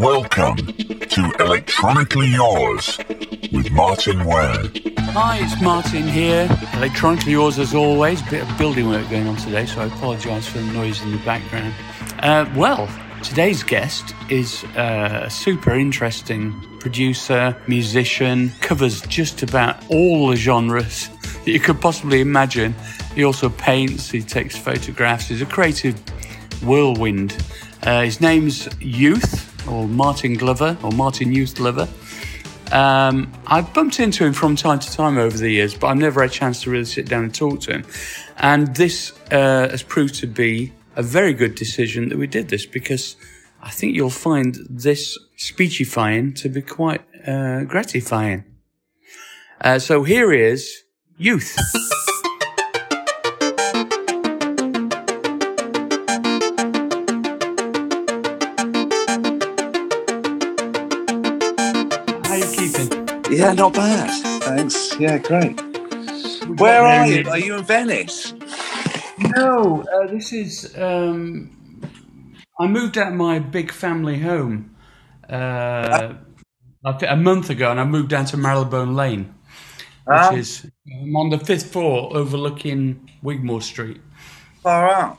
Welcome to Electronically Yours with Martyn Ware. Hi, it's Martin here. Electronically yours as always. Bit of building work going on today, so I apologise for the noise in the background. Uh, well, today's guest is uh, a super interesting producer, musician, covers just about all the genres that you could possibly imagine. He also paints, he takes photographs, he's a creative whirlwind. Uh, his name's Youth, or Martin Glover, or Martin Youth Glover. Um, I've bumped into him from time to time over the years, but I've never had a chance to really sit down and talk to him. And this uh, has proved to be a very good decision that we did this because I think you'll find this speechifying to be quite uh, gratifying. Uh, so here is Youth. Yeah, not bad. Thanks. Yeah, great. Where are you? Are you in Venice? No, uh, this is. Um, I moved out of my big family home uh, I a month ago, and I moved down to Marylebone Lane, which Ah. is I'm on the fifth floor overlooking Wigmore Street. Far out.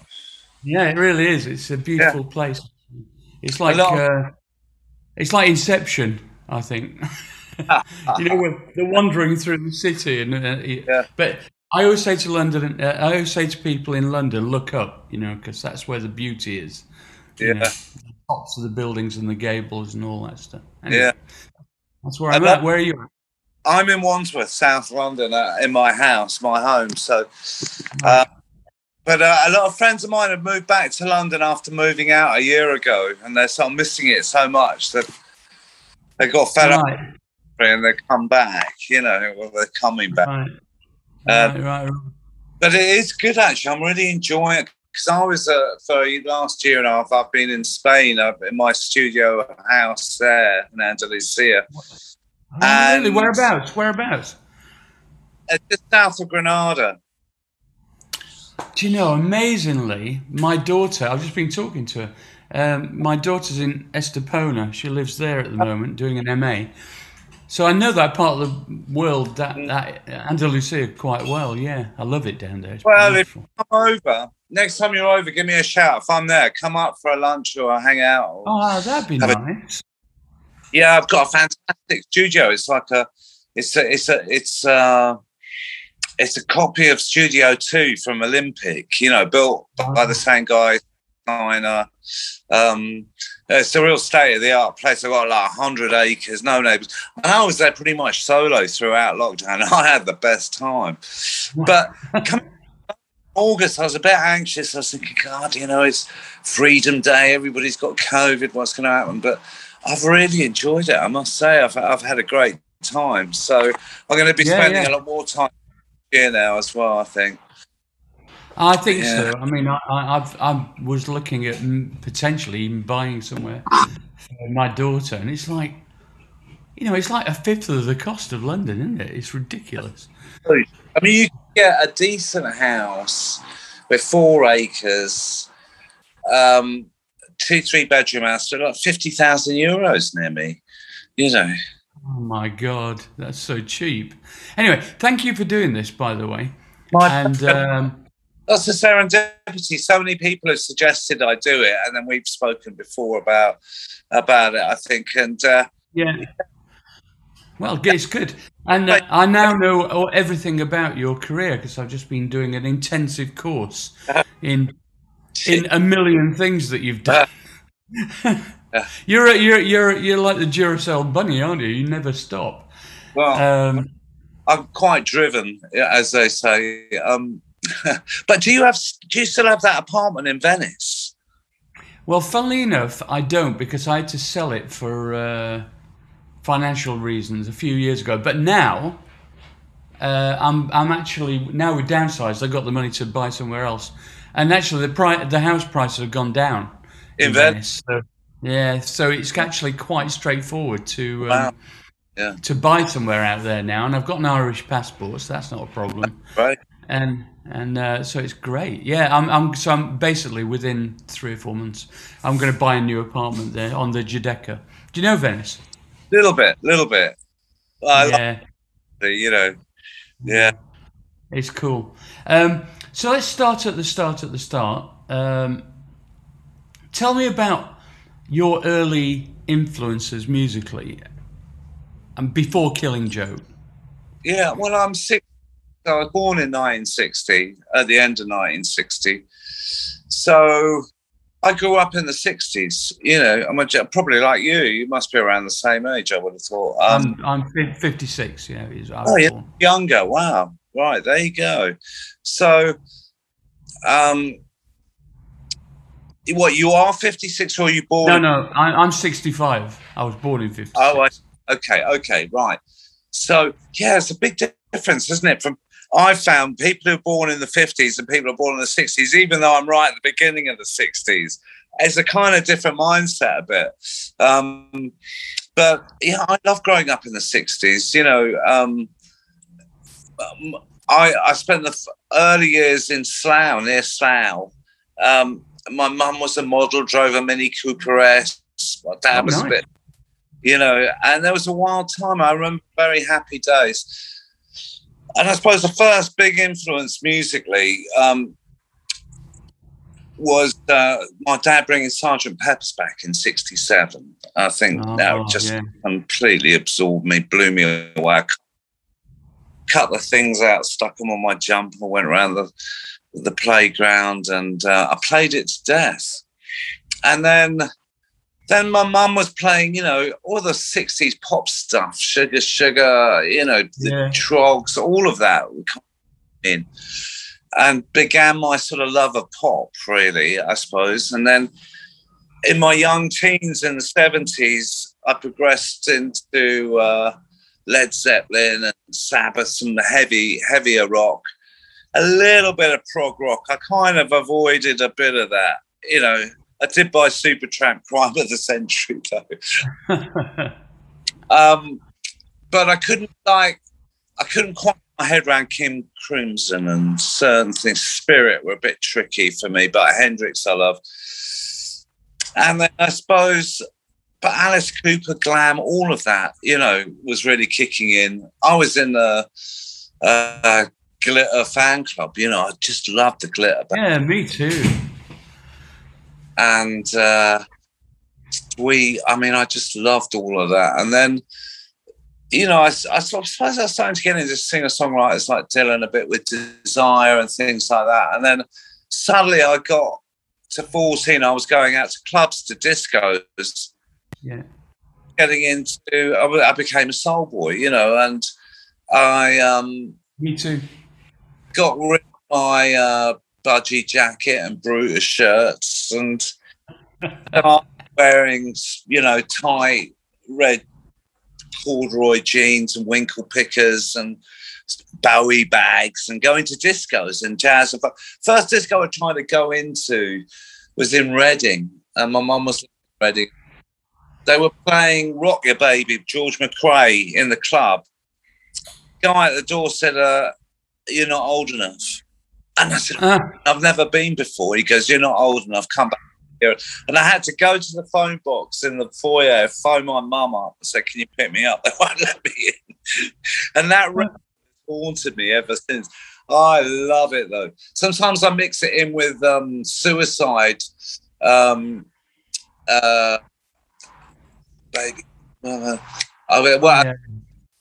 Yeah, it really is. It's a beautiful place. It's like uh, it's like Inception, I think. you know, when they're wandering through the city, and uh, Yeah. but I always say to London, uh, I always say to people in London, look up, you know, because that's where the beauty is. Yeah. know, the tops of the buildings and the gables and all that stuff. Anyway, Yeah. that's where I I'm love- at. Where are you? at? I'm in Wandsworth, South London, uh, in my house, my home. So, uh, but uh, a lot of friends of mine have moved back to London after moving out a year ago, and they're sort of missing it so much that they got fed up Right, and they come back. You know, well, they're coming back. right, Uh, right, right, right. But it is good actually. I'm really enjoying it because I was uh, for last year and a half. I've been in Spain, uh, in my studio house there in Andalusia, Oh, really? and- Whereabouts? Whereabouts? uh, just south of Granada. Do you know, amazingly, my daughter, I've just been talking to her. Um, my daughter's in Estepona. She lives there at the moment doing an MA. So I know that part of the world, that, that Andalusia, quite well. Yeah, I love it down there. It's Well, if beautiful. you come over next time you're over, give me a shout. If I'm there, come up for a lunch or a hang out. or- Oh, that'd be have a- nice. Yeah, I've got a fantastic studio. It's like a, it's a, it's a, it's a, it's a copy of Studio Two from Olympic. You know, built by the same guy, designer. Um, it's a real state of the art place. I've got like hundred acres, no neighbours, and I was there pretty much solo throughout lockdown. I had the best time, but coming August, I was a bit anxious. I was thinking, God, you know, it's Freedom Day. Everybody's got COVID. What's going to happen? But I've really enjoyed it. I must say, I've I've had a great time. So I'm going to be Yeah, spending yeah. a lot more time here now as well. I think. I think Yeah. so. I mean, I, I, I've, I was looking at potentially even buying somewhere for my daughter, and it's like, you know, it's like a fifth of the cost of London, isn't it? It's ridiculous. I mean, you get a decent house with four acres, um, two three bedroom house for like fifty thousand euros near me. You know. Oh my god, that's so cheap. Anyway, thank you for doing this, by the way. My And um, That's a serendipity. So many people have suggested I do it, and then we've spoken before about about it. I think, and uh, yeah, well, it's good. And uh, I now know everything about your career because I've just been doing an intensive course in in a million things that you've done. you're a, you're you're you're like the Duracell bunny, aren't you? You never stop. well, Um, I'm quite driven, as they say. Um, but do you have? Do you still have that apartment in Venice? well, funnily enough, I don't because I had to sell it for uh, financial reasons a few years ago. But now, uh, I'm I'm actually now we downsized. I got the money to buy somewhere else, and actually the price the house prices have gone down In Venice? So, yeah, so it's actually quite straightforward to um, Wow. Yeah. to buy somewhere out there now, and I've got an Irish passport, so that's not a problem. Right. and and uh, so it's great. Yeah, I'm, I'm so I'm basically within three or four months, I'm going to buy a new apartment there on the Giudecca. Do you know Venice? A little bit, little bit. I yeah, it, you know. Yeah. it's cool. Um, so let's start at the start. At the start, um, tell me about your early influences musically, and before Killing Joke. Yeah, well, I'm six. I was born in 1960, at the end of 1960. So I grew up in the 60s. You know, I'm a, probably like you. You must be around the same age, I would have thought. Um, I'm I'm 56. Yeah, is- I oh, yeah, younger. Wow. Right, there you go. So, um, what, you are 56 or you born? No, no, I, I'm 65. I was born in 56. Oh, I, okay, okay, right. So yeah, it's a big difference, isn't it? From I found people who are born in the fifties and people who are born in the sixties, even though I'm right at the beginning of the sixties, it's a kind of different mindset a bit. Um, but yeah, I love growing up in the sixties. You know, um, um, I I spent the early years in Slough near Slough. Um, my mum was a model, drove a Mini Cooper S. My dad Oh, was a bit you know, and there was a wild time. I remember very happy days. And I suppose the first big influence musically um, was uh, my dad bringing Sergeant Pepper's back in '67. I think Oh, that just yeah. completely absorbed me, blew me away. I cut the things out, stuck them on my jumper, went around the the playground, and uh, I played it to death. And then then my mum was playing, you know, all the 60s pop stuff, Sugar Sugar, you know, the Yeah. Troggs, all of that in. And began my sort of love of pop, really, I suppose. And then in my young teens in the 70s, I progressed into uh, Led Zeppelin and Sabbath and the heavy, heavier rock, a little bit of prog rock. I kind of avoided a bit of that, you know. I did buy Supertramp Crime of the Century though. Um, but I couldn't like I couldn't quite my head around King Crimson and certain things. Spirit were a bit tricky for me, but Hendrix I love. And then I suppose but Alice Cooper, glam, all of that, you know, was really kicking in. I was in the uh, glitter fan club, you know, I just loved the glitter yeah, me too. And uh, we i mean i just loved all of that and then you know i, I suppose i was starting to get into singer songwriters like dylan a bit with desire and things like that and then suddenly i got to 14 i was going out to clubs to discos Yeah. getting into i, I became a soul boy you know and i um Me too. got rid of my uh, budgie jacket and Brutus shirts and wearing, you know, tight red corduroy jeans and winkle pickers and Bowie bags and going to discos and jazz. and First disco I tried to go into was in Reading, and my mum was in Reading. They were playing Rock Your Baby, George McCrae in the club. Guy at the door said, uh, You're not old enough. And I said, Ah, I've never been before. He goes, You're not old enough. Come back here. And I had to go to the phone box in the foyer, phone my mum up and say, Can you pick me up? They won't let me in. And that really haunted me ever since. I love it though. Sometimes I mix it in with um, suicide. Um, uh, baby. Uh, I well, yeah.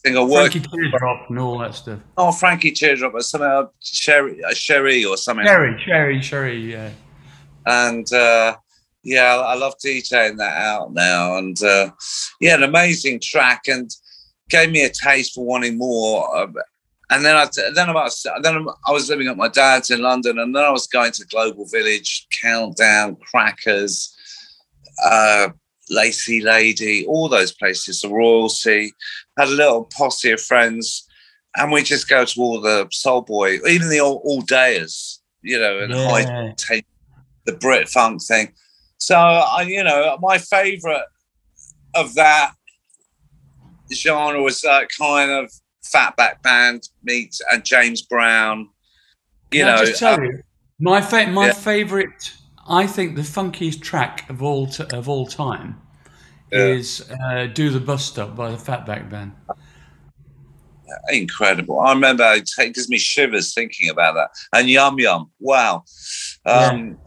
I think I work. Frankie Teardrop and all that stuff. Oh, Frankie Teardrop or something, uh, Sherry, uh, Sherry or something. Sherry, Sherry, Sherry, Yeah. and uh, yeah, I love DJing that out now. And uh, yeah, an amazing track, and gave me a taste for wanting more. And then I then I was then I was living at my dad's in London, and then I was going to Global Village, Countdown, Crackers, uh, Lacy Lady, all those places, the Royalty. Had a little posse of friends, and we just go to all the Soul Boy, even the all, all dayers, you know, and high Yeah. take the Brit funk thing. So I, you know, my favourite of that genre was that kind of Fatback Band meets and James Brown, you Can I know, just tell uh, you, my fa- my yeah. favorite, I think the funkiest track of all t- of all time Yeah. is uh, "Do the Bus Stop" by the Fatback Band. incredible. I remember it gives me shivers thinking about that. And Yum Yum, wow. Um,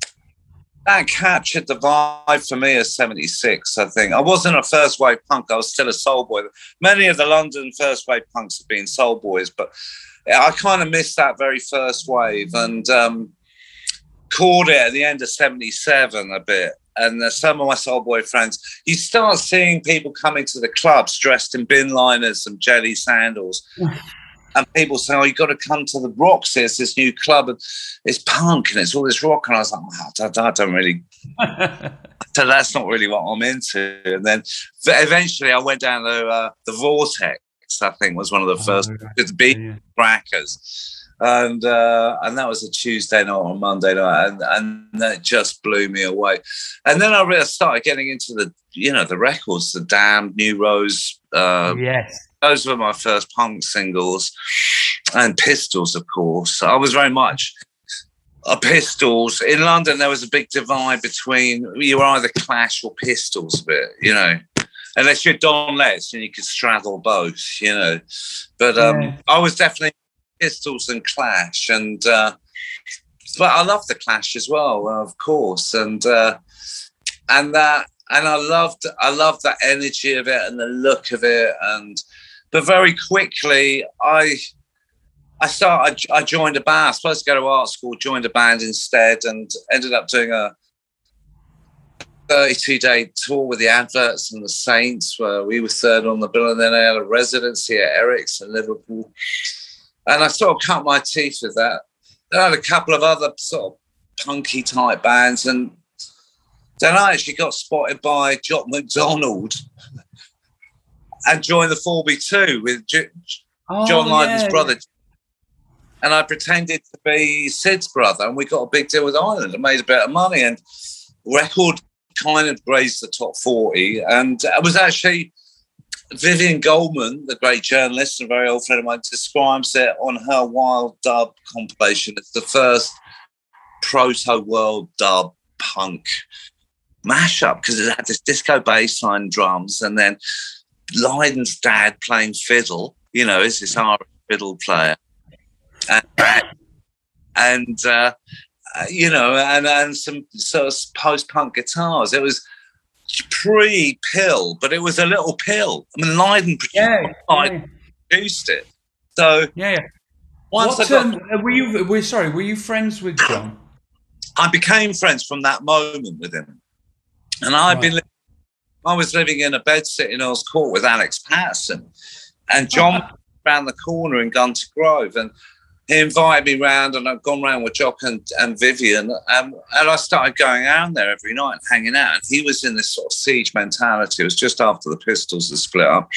That captured the vibe for me as 76, I think. I wasn't a first wave punk, I was still a soul boy. Many of the London first wave punks have been soul boys, but I kind of missed that very first wave and um, caught it at the end of 77 a bit. And some of my soul boy friends, you start seeing people coming to the clubs dressed in bin liners and jelly sandals. and people say, "Oh, you got to come to the Roxy. It's this new club, and it's punk, and it's all this rock." And I was like, oh, I, don't, I don't really. So that's not really what I'm into. And then eventually, I went down to uh, the Vortex. I think was one of the first Oh, with the big yeah. crackers. And uh, and that was a Tuesday night or Monday night, and, and that just blew me away. And then I really started getting into the you know the records, the Damned, New Rose, uh, yes. those were my first punk singles and pistols of course i was very much a pistols in london there was a big divide between you were either clash or pistols a bit you know unless you're don letts and you could straddle both you know but um Yeah. i was definitely pistols and clash and uh but i love the clash as well of course and uh and that and i loved i loved that energy of it and the look of it and but very quickly I I started I joined a band. I was supposed to go to art school, joined a band instead, and ended up doing a 32 day tour with the Adverts and the Saints, where we were third on the bill, and then I had a residency at Eric's in Liverpool. And I sort of cut my teeth with that. Then I had a couple of other sort of punky type bands, and then I actually got spotted by Jock McDonald and joined the 4B2 with J- Oh, John Lydon's yeah. brother. And I pretended to be Sid's brother, and we got a big deal with Island and made a bit of money. And record kind of grazed the top 40. And it was actually Vivien Goldman, the great journalist and very old friend of mine, describes it on her Wild Dub compilation as the first proto world dub punk mashup because it had this disco bass line drums and then Lydon's dad playing fiddle, you know, is this Irish fiddle player. And, and uh, you know, and, and some sort of post punk guitars. It was pre PiL, but it was a little PiL. I mean, Lydon produced, Yeah, yeah, produced it. So yeah. yeah. once What, I got um, were you? Were, sorry, were you friends with John? I became friends from that moment with him. And I've been, li- I was living in a bed sitting in Earl's Court with Alex Paterson, and John around the corner in Gunter Grove, and he invited me round, and I've gone round with Jock and, and Vivien, um, and I started going around there every night and hanging out. And he was in this sort of siege mentality. It was just after the Pistols had split up.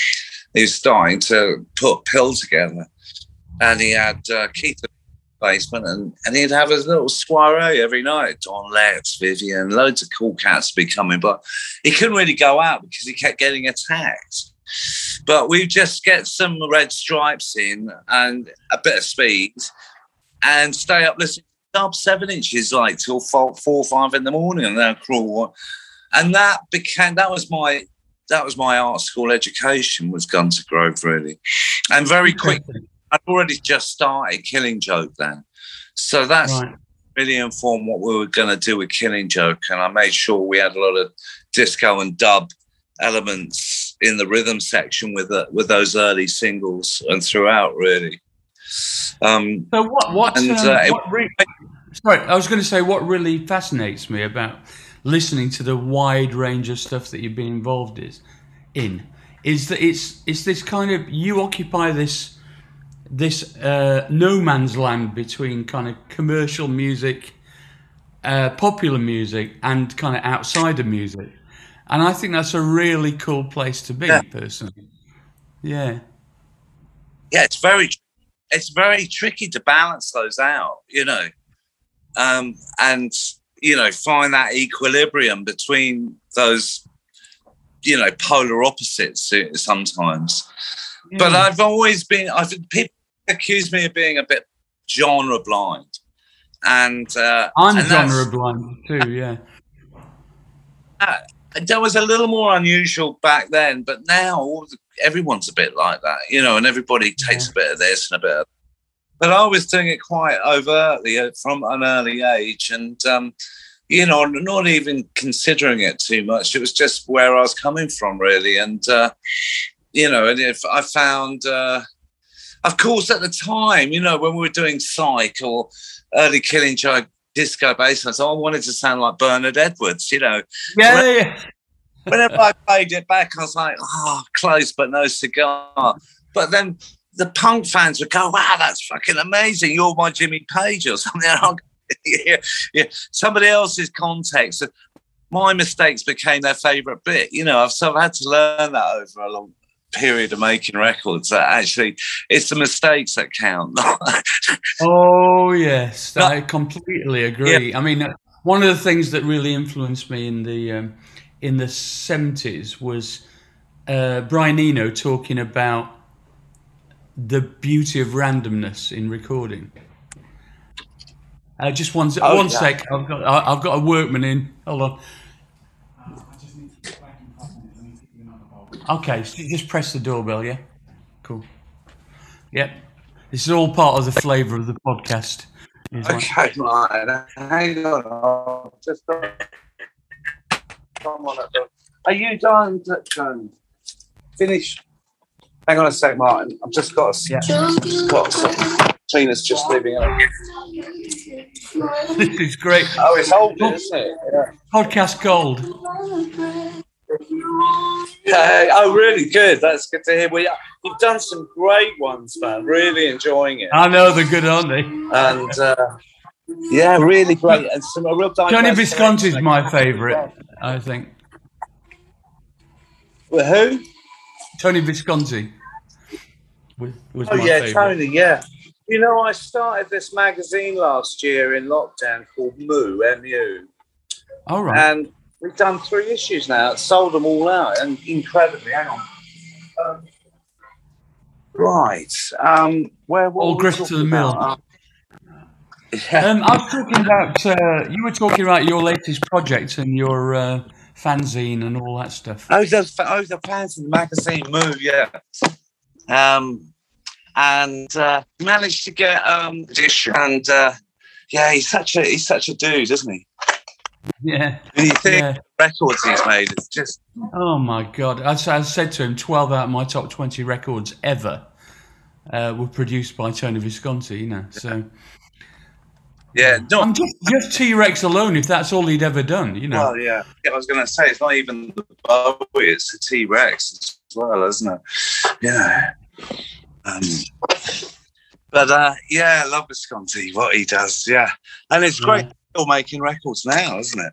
He was starting to put PiL together, and he had uh, Keith in the basement and, and he'd have his little soiree every night. Don Letts, Vivian, loads of cool cats be coming, but he couldn't really go out because he kept getting attacked. But we just get some red stripes in and a bit of speed and stay up listening dub seven inches like till four, five in the morning and then crawl. And that became that was my that was my art school education was Gunter Grove really. And very quickly I'd already just started Killing Joke then. So that's Right. really informed what we were going to do with Killing Joke. And I made sure we had a lot of disco and dub elements in the rhythm section with the, with those early singles and throughout, really. Um, So what? What? And, um, uh, what re- sorry, I was going to say what really fascinates me about listening to the wide range of stuff that you've been involved is in is that it's it's this kind of you occupy this this uh, no man's land between kind of commercial music, uh, popular music, and kind of outsider music, and I think that's a really cool place to be, Yeah. personally. Yeah. yeah, it's very, it's very tricky to balance those out, you know, um, and you know, find that equilibrium between those, you know, polar opposites uh, sometimes. But I've always been. I've people accuse me of being a bit genre blind, and uh, I'm and genre blind too. Yeah. that was a little more unusual back then, but now the- everyone's a bit like that, you know, and everybody takes a bit of this and a bit of. But I was doing it quite overtly from an early age, and um, you know, not even considering it too much. It was just where I was coming from, really, and uh, you know, and if I found, uh, of course, at the time, you know, when we were doing Psych or early Killing Joke disco bass, I oh, wanted to sound like Bernard Edwards, you know Yeah. yeah. whenever I played it back, I was like, oh, close but no cigar. But then the punk fans would go, wow, that's fucking amazing. You're my Jimmy Page or something. And yeah, yeah. Somebody else's context. My mistakes became their favourite bit. You know, I've sort of had to learn that over a long period of making records that actually it's the mistakes that count. Oh yes. I completely agree. I mean, one of the things that really influenced me in the um, in the seventies was uh, Brian Eno talking about the beauty of randomness in recording. Uh, just one, Oh, one yeah. sec. I've got I've got a workman in. Hold on. Okay, so you just press the doorbell. Yeah, cool. Yep, this is all part of the flavour of the podcast. It's like- okay, right. Hang on. I'll just come on. Are you done, Jones? Finish. Hang on a sec, Martin. I've just got a Yeah. just got some. Tina's just leaving out. this is great. Oh, it's older, isn't it? Yeah. Podcast gold. Oh, really good. That's good to hear. We, you've done some great ones, man. Really enjoying it. I know they're good, aren't they? And uh, yeah, really great. And some a real Tony diverse Visconti's my favourite, I think. With who? Tony Visconti was, was Oh yeah, favourite. Tony. Yeah. You know, I started this magazine last year in lockdown called Moo, M-U, All right. and we've done three issues now. It's sold them all out, and incredibly, hang on. Um, right. Um, where what All were we grist to the mill. yeah. Um, I was talking about, uh, you were talking about your latest project and your uh, fanzine and all that stuff. Oh, the, oh, the fans in the magazine move, yeah. Um, and uh, managed to get um, dish, and uh, yeah, he's such a he's such a dude, isn't he? Yeah. When you think yeah. records he's made, it's just Oh my God. As I said to him, 12 out of my top 20 records ever uh, were produced by Tony Visconti, you know. So yeah. No, I'm just, just T Rex alone, if that's all he'd ever done, you know. well, yeah. yeah. I was going to say it's not even the Bowie; it's the T Rex as well, isn't it? Yeah. Um, but uh, yeah, I love Visconti, what he does. Yeah, and it's great Yeah. Still making records now, isn't it?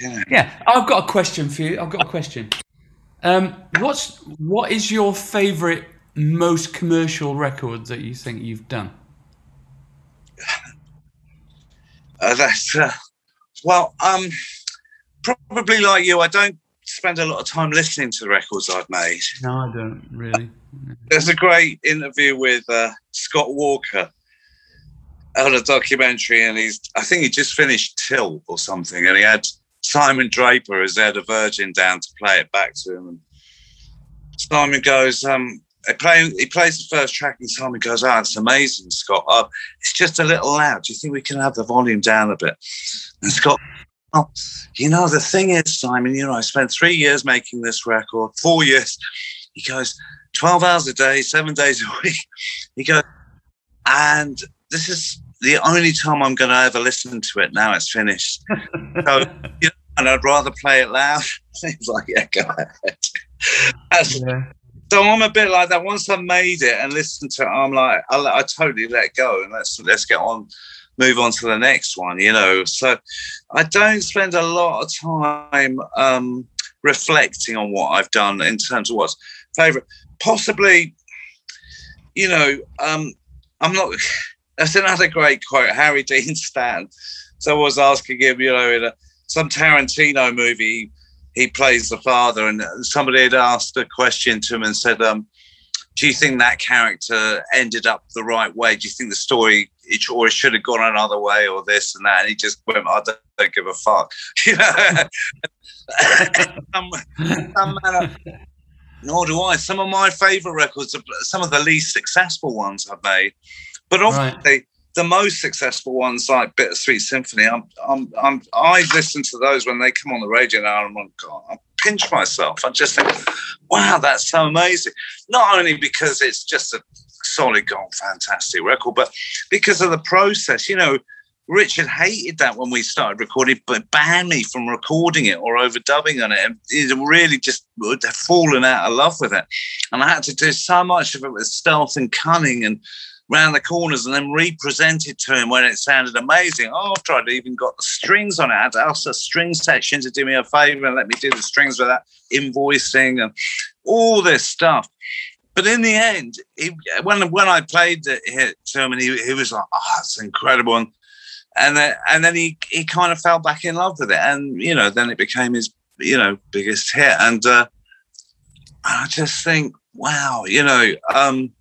Yeah. Yeah, I've got a question for you. I've got a question. Um, what's what is your favourite, most commercial record that you think you've done? Uh, that's uh, well, um, probably like you. I don't spend a lot of time listening to the records I've made. No, I don't really. There's a great interview with uh, Scott Walker on a documentary, and he's I think he just finished Tilt or something, and he had Simon Draper as of Virgin down to play it back to him. And Simon goes, um, play, he plays the first track, and Simon goes, "Ah, it's amazing, Scott. Uh, it's just a little loud. Do you think we can have the volume down a bit?" And Scott, oh, you know, the thing is, Simon, you know, I spent three years making this record, four years. He goes, 12 hours a day, seven days a week. He goes, and this is the only time I'm going to ever listen to it now it's finished. so, you know, and I'd rather play it loud. He's like, yeah, go ahead. Yeah. so I'm a bit like that. Once I made it and listened to it, I'm like, I, I totally let go and let's let's get on, move on to the next one. You know, so I don't spend a lot of time um, reflecting on what I've done in terms of what's favorite. Possibly, you know, um, I'm not. That's another great quote. Harry Dean Stanton. So I was asking him, you know, in a, some Tarantino movie, he plays the father, and somebody had asked a question to him and said, um, "Do you think that character ended up the right way? Do you think the story it, or it should have gone another way, or this and that. And he just went, I don't, don't give a fuck. You know, some, uh, nor do I. Some of my favorite records some of the least successful ones I've made, but obviously. Right. The most successful ones, like Bittersweet Symphony, I'm, I'm, I'm, I listen to those when they come on the radio now, and I'm like, God, I pinch myself. I just think, wow, that's so amazing. Not only because it's just a solid gold, fantastic record, but because of the process. You know, Richard hated that when we started recording, but banned me from recording it or overdubbing on it. And he really just would have fallen out of love with it. And I had to do so much of it with stealth and cunning and round the corners and then represent it to him when it sounded amazing. After I'd even got the strings on it, I had to ask the string section to do me a favor and let me do the strings with that invoicing and all this stuff. But in the end, he, when when I played it to him, and he, he was like, "Oh, it's incredible," and and then, and then he he kind of fell back in love with it, and you know, then it became his you know biggest hit, and uh, I just think, wow, you know, um,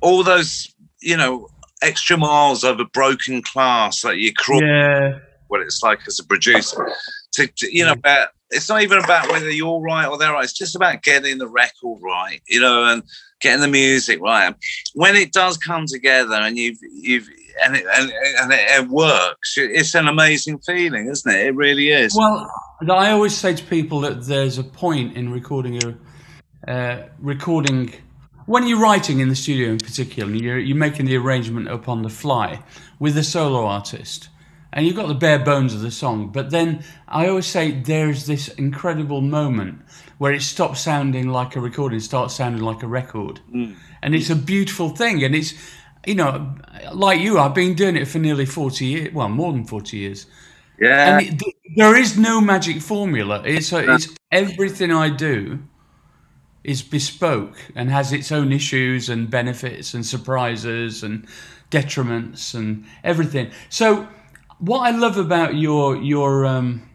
all those you know extra miles over broken glass that you crawl. Yeah. What it's like as a producer, to, to you know, about, it's not even about whether you're right or they're right. It's just about getting the record right, you know, and getting the music right. When it does come together and you've you've and it, and, and it, it, works. It's an amazing feeling, isn't it? It really is. Well, I always say to people that there's a point in recording a uh, recording when you're writing in the studio, in particular, you're you're making the arrangement up on the fly with a solo artist. And you've got the bare bones of the song, but then I always say there's this incredible moment where it stops sounding like a recording, starts sounding like a record, mm. and it's a beautiful thing. And it's you know, like you, I've been doing it for nearly 40 years, well, more than 40 years. Yeah. And it, there is no magic formula. It's, it's everything I do is bespoke and has its own issues and benefits and surprises and detriments and everything. So, what I love about your your um,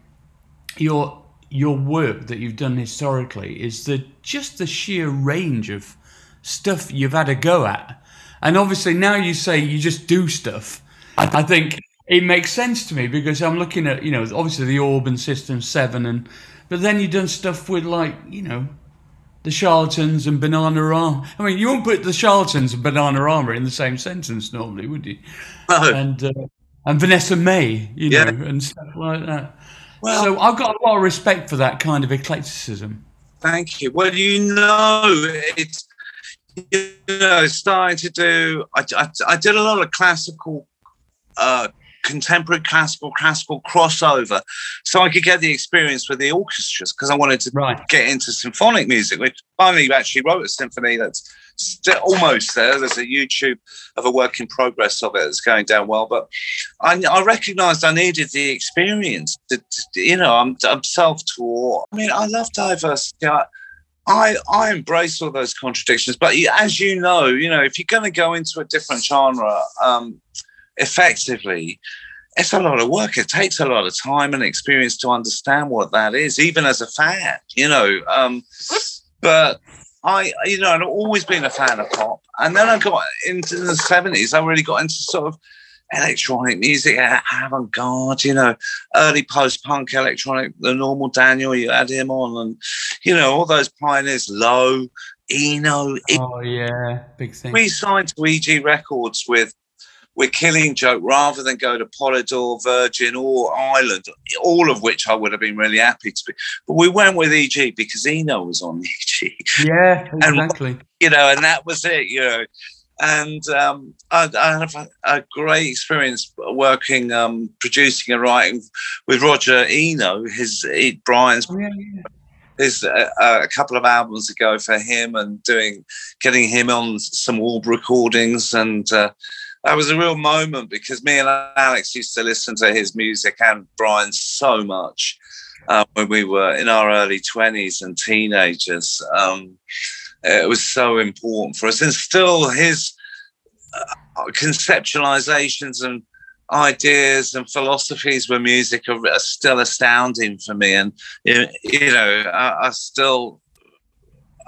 your your work that you've done historically is the just the sheer range of stuff you've had a go at and obviously now you say you just do stuff. I, think it makes sense to me because I'm looking at, you know, obviously the Orb and System 7 and, but then you've done stuff with like, you know, the charlatans and banana Bananarama. I mean, you won't put the charlatans and banana Bananarama in the same sentence normally, would you? No. And, uh, and Vanessa Mae, you know, and stuff like that. Well, so I've got a lot of respect for that kind of eclecticism. Thank you. Well, you know, it's you know, starting to do. I, I, I did a lot of classical, uh, contemporary classical, classical crossover, so I could get the experience with the orchestras because I wanted to right. get into symphonic music. Which finally actually wrote a symphony that's still almost there. There's a YouTube of a work in progress of it that's going down well, but I, I recognised I needed the experience. To, to, you know, I'm, I'm self-taught. I mean, I love diversity. I, I I embrace all those contradictions, but as you know, you know, if you're going to go into a different genre, um, effectively, it's a lot of work. It takes a lot of time and experience to understand what that is, even as a fan, you know. Um, but I, you know, I've always been a fan of pop, and then I got into the seventies. I really got into sort of electronic music, avant garde, you know, early post punk electronic, the normal Daniel, you had him on, and, you know, all those pioneers, Low, Eno. Oh, yeah, big thing. We signed to EG Records with with Killing Joke rather than go to Polydor, Virgin, or Island, all of which I would have been really happy to be. But we went with EG because Eno was on EG. Yeah, exactly. And, you know, and that was it, you know and um, I, I, have a, a, great experience working, um, producing and writing with Roger Eno, his Brian's. Oh, yeah, yeah. His uh, uh, a couple of albums ago for him, and doing getting him on some Orb recordings, and uh, that was a real moment because me and Alex used to listen to his music and Brian so much uh, when we were in our early twenties and teenagers. Um, it was so important for us. And still, his uh, conceptualizations and ideas and philosophies with music are, are, still astounding for me. And, you know, I, I still.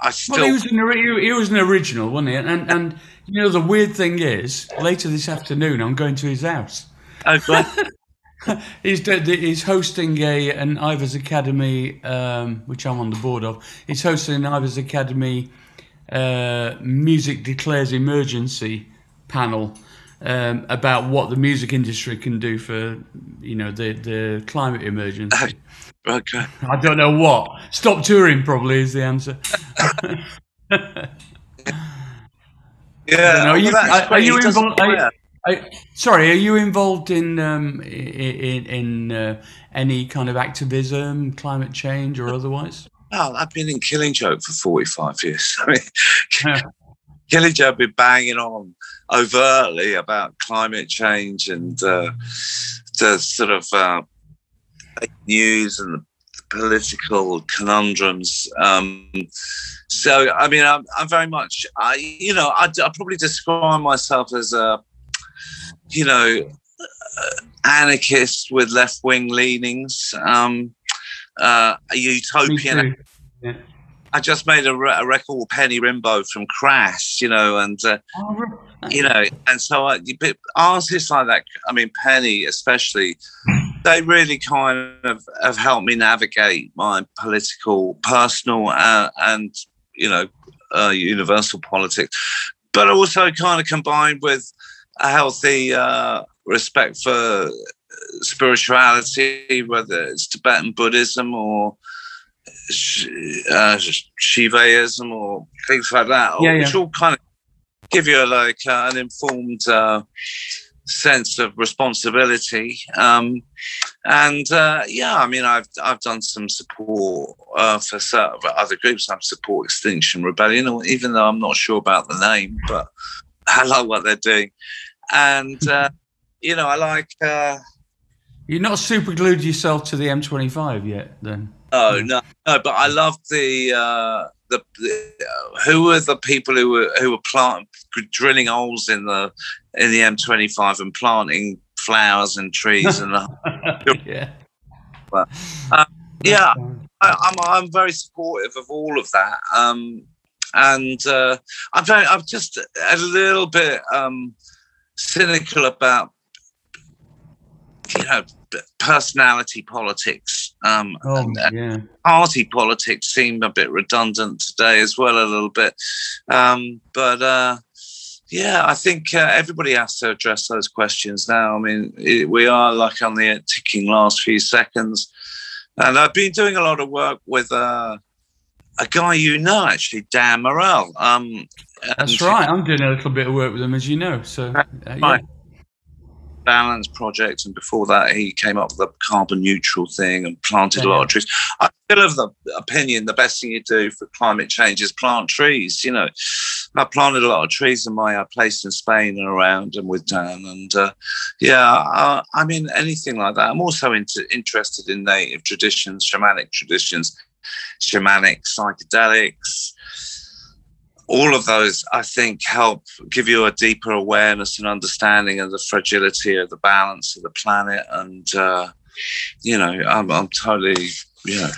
I still. Well, he was, an, he was an original, wasn't he? And, and You know, the weird thing is, later this afternoon, I'm going to his house. Oh, great. He's he's hosting a an Ivors Academy, um, which I'm on the board of. He's hosting an Ivors Academy uh, music declares emergency panel um, about what the music industry can do for you know the the climate emergency. okay. I don't know what. Stop touring probably is the answer. Yeah. Are you, well, are, you He involved? Are, are- sorry, are you involved in um, in, in uh, any kind of activism, climate change, or otherwise? Oh, I've been in Killing Joke for 45 years. I mean, Killing Joke been banging on overtly about climate change and uh, the sort of uh, news and the political conundrums. Um, so, I mean, I'm, I'm very much, I, you know, I, I probably describe myself as a, you know, uh, anarchist with left wing leanings. Um, uh, a utopian. Yeah. I just made a, re- a record with Penny Rimbaud from Crass, you know, and uh, Oh, you know, and so I, artists like that, I mean, Penny especially, they really kind of have helped me navigate my political, personal, uh, and you know, uh, universal politics, but also kind of combined with a healthy uh, respect for spirituality, whether it's Tibetan Buddhism or uh, Shivaism or things like that, Yeah, which yeah. all kind of give you a, like uh, an informed uh, sense of responsibility. Um, and uh, yeah, I mean, I've I've done some support uh, for certain other groups. I've support Extinction Rebellion, even though I'm not sure about the name, but I love what they're doing. And uh, you know, I like. Uh, You're not super glued yourself to the M25 yet, then? Oh no, no! But I love the uh, the, the uh, who were the people who were who were plant drilling holes in the in the M25 and planting flowers and trees and uh, yeah. yeah, I, I'm I'm very supportive of all of that. Um, and uh, I'm very I'm just a little bit um, cynical about you know personality politics. Um, Oh, and- and yeah. party politics seem a bit redundant today as well, a little bit. Um, but uh, yeah, I think uh, everybody has to address those questions now. I mean, it, we are like on the ticking last few seconds. And I've been doing a lot of work with uh, a guy you know, actually, Dan Morell. Um, That's right. I'm doing a little bit of work with him, as you know. So, uh, yeah. Balance Project, and before that, he came up with the carbon neutral thing and planted a lot of trees. I'm still of the opinion the best thing you do for climate change is plant trees. You know, I planted a lot of trees in my uh, place in Spain and around and with Dan, and uh, yeah, uh, I mean anything like that. I'm also into, interested in native traditions, shamanic traditions, shamanic psychedelics all of those, I think, help give you a deeper awareness and understanding of the fragility of the balance of the planet. And, uh, you know, I'm, I'm totally, you know,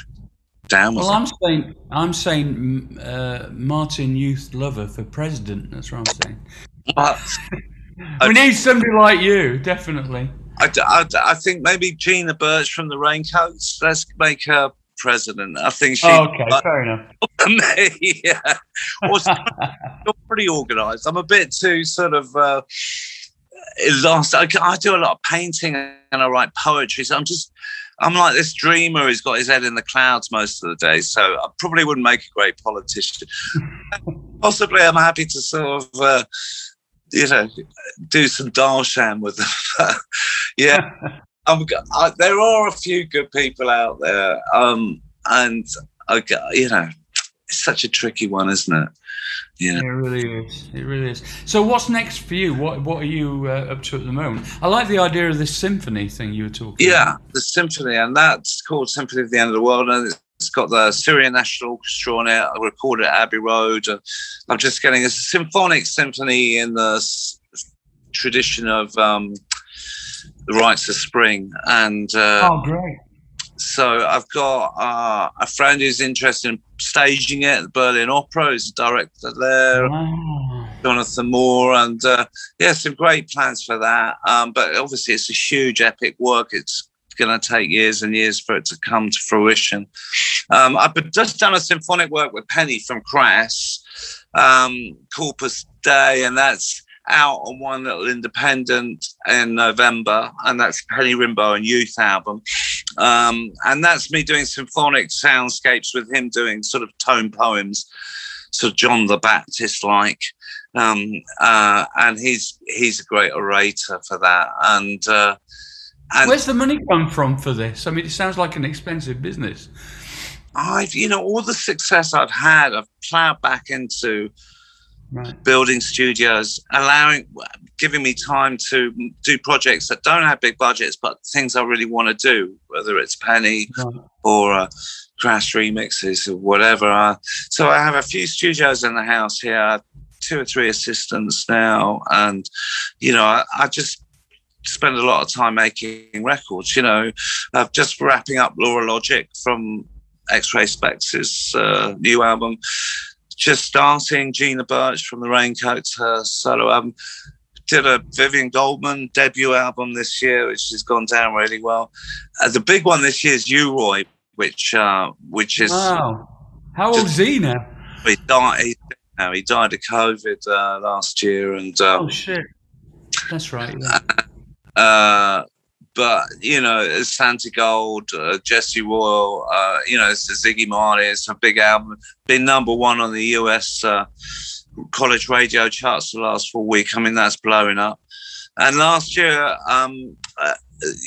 down Well. I'm saying I'm saying uh, Martin Youth Glover for president. That's what I'm saying. But we need somebody like you, definitely. I, I, I think maybe Gina Birch from the Raincoats, let's make her president. I think she. Oh, okay, fair enough. me. yeah. Also, you're pretty organised. I'm a bit too sort of uh, lost. I, I do a lot of painting and I write poetry, so I'm just. I'm like this dreamer who's got his head in the clouds most of the day, so I probably wouldn't make a great politician. Possibly, I'm happy to sort of, uh, you know, do some Darsham with them. yeah, I'm, I, there are a few good people out there, um, and I, you know, it's such a tricky one, isn't it? Yeah. It really is. It really is. So, what's next for you? What What are you uh, up to at the moment? I like the idea of this symphony thing you were talking. yeah, the symphony, and that's called Symphony of the End of the World, and it's got the Syrian National Orchestra on it. I recorded at Abbey Road. and I'm just getting a symphonic symphony in the s- tradition of um, the Rites of Spring, and uh, Oh, great. So I've got uh, a friend who's interested in staging it at the Berlin Opera. He's a director there. Wow. Jonathan Moore, and uh, yeah, some great plans for that. Um, but obviously, it's a huge, epic work. It's going to take years and years for it to come to fruition. Um, I've just done a symphonic work with Penny from Crass, um, Corpus Day, and that's out on one little independent in November, and that's Penny Rimbaud and Youth album. Um, and that's me doing symphonic soundscapes with him doing sort of tone poems, sort of John the Baptist like. Um, uh, and he's he's a great orator for that. And, uh, and where's the money come from for this? I mean, it sounds like an expensive business. I've, you know, all the success I've had, I've plowed back into right. building studios, allowing, giving me time to do projects that don't have big budgets, but things I really want to do, whether it's Penny right. or uh, Crass remixes or whatever. Uh, so I have a few studios in the house here, two or three assistants now, and you know, I, I just spend a lot of time making records. You know, uh, just wrapping up Lora Logic from X-Ray Spex' uh, new album just starting. Gina Birch from the Raincoats, her solo album. Did a Vivien Goldman debut album this year, which has gone down really well. Uh, the big one this year is U-Roy, which uh, which is wow. How old is he now? He died. He, now he died of COVID uh, last year, and uh, oh shit, that's right. Yeah. Uh, but you know, Santigold, uh, Jesse Royal, uh, you know, it's Ziggy Marley. It's a big album. Been number one on the US uh, college radio charts the last four weeks. I mean, that's blowing up. And last year, um, uh,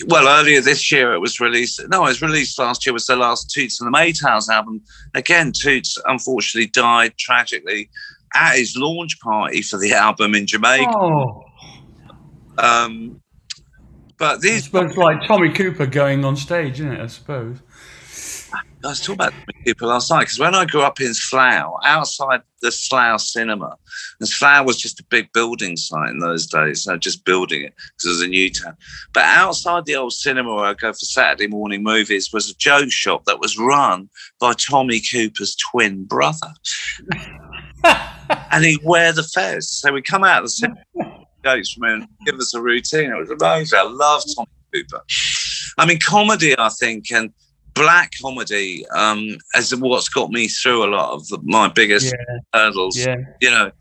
well, earlier this year, it was released. No, it was released last year. It Was the last Toots and the Maytals album. Again, Toots unfortunately died tragically at his launch party for the album in Jamaica. Oh. Um, but these. I like Tommy Cooper going on stage, isn't it? I suppose. I was talking about people last night because when I grew up in Slough, outside the Slough cinema, and Slough was just a big building site in those days, so just building it because it was a new town. But outside the old cinema where I go for Saturday morning movies was a joke shop that was run by Tommy Cooper's twin brother. and he'd wear the fez. So we come out of the cinema jokes from him, give us a routine. It was amazing. I love Tommy Cooper. I mean, comedy, I think, and black comedy um, is what's got me through a lot of the, my biggest yeah. hurdles. Yeah. You know,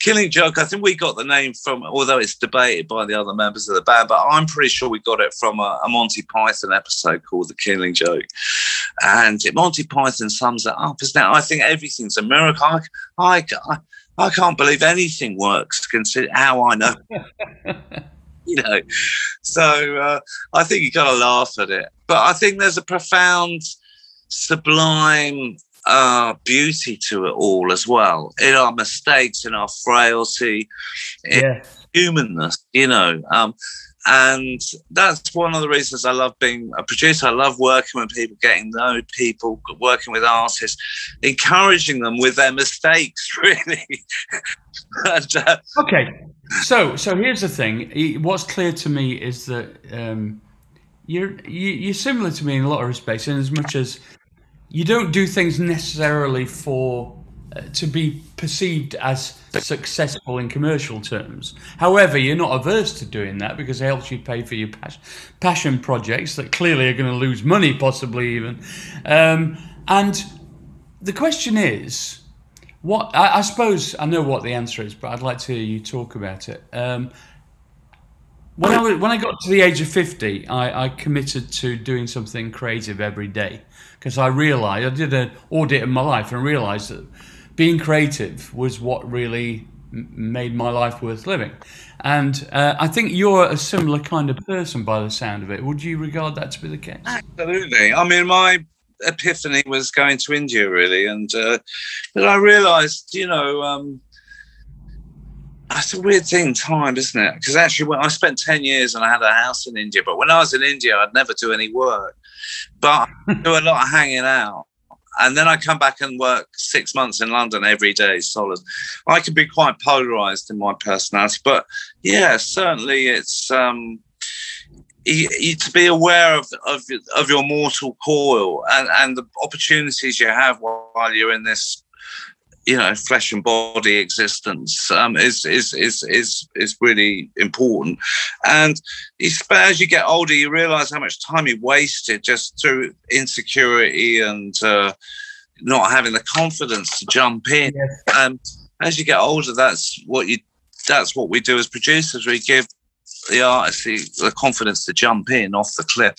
Killing Joke, I think we got the name from, although it's debated by the other members of the band, but I'm pretty sure we got it from a, a Monty Python episode called The Killing Joke. And Monty Python sums it up, isn't it? I think everything's a miracle. I, I, I I can't believe anything works. Consider how I know. you know, so uh, I think you got to laugh at it. But I think there's a profound, sublime uh, beauty to it all as well. In our mistakes, in our frailty, in yeah. humanness. You know, um, and that's one of the reasons I love being a producer. I love working with people, getting to know people, working with artists, encouraging them with their mistakes, really. and, uh, okay, so so here's the thing. What's clear to me is that um, you're you, are similar to me in a lot of respects, in as much as you don't do things necessarily for to be perceived as successful in commercial terms. However, you're not averse to doing that because it helps you pay for your pas- passion projects that clearly are going to lose money, possibly even. Um, and the question is, what I, I, suppose I know what the answer is, but I'd like to hear you talk about it. Um, when I, when I got to the age of 50, I, I committed to doing something creative every day because I realized I did an audit of my life and realized that being creative was what really made my life worth living. And uh, I think you're a similar kind of person by the sound of it. Would you regard that to be the case? Absolutely. I mean, my epiphany was going to India, really. And uh, but I realized, you know, um, that's a weird thing, time, isn't it? Because actually, when I spent 10 years and I had a house in India, but when I was in India, I'd never do any work. But I do a lot of hanging out and then I come back and work six months in London every day, solid. I can be quite polarized in my personality, but yeah, certainly it's um, you, you, to be aware of, of of your mortal coil and and the opportunities you have while you're in this you know flesh and body existence um, is is is is is really important. And as you get older, you realise how much time you wasted just through insecurity and uh, not having the confidence to jump in. Yes. Um, as you get older, that's what you that's what we do as producers. We give the artist the, the confidence to jump in off the cliff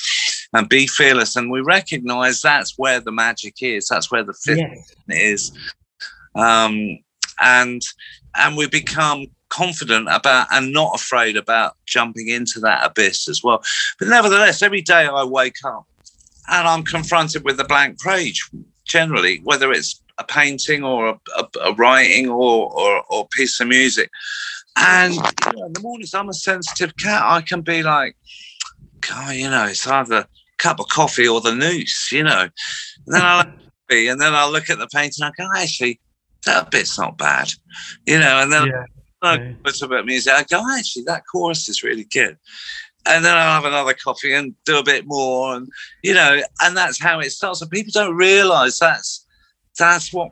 and be fearless. And we recognize that's where the magic is. That's where the fit yes. is. Um, and and we become confident about and not afraid about jumping into that abyss as well. But nevertheless, every day I wake up and I'm confronted with a blank page. Generally, whether it's a painting or a, a, a writing or, or or piece of music, and you know, in the mornings, I'm a sensitive cat. I can be like, God, you know, it's either a cup of coffee or the noose, you know. And then I'll be, and then I'll look at the painting. I go, actually, that bit's not bad, you know. And then yeah. I put about music. I go, oh, actually, that chorus is really good. And then I'll have another coffee and do a bit more, and you know, and that's how it starts. And people don't realise that's that's what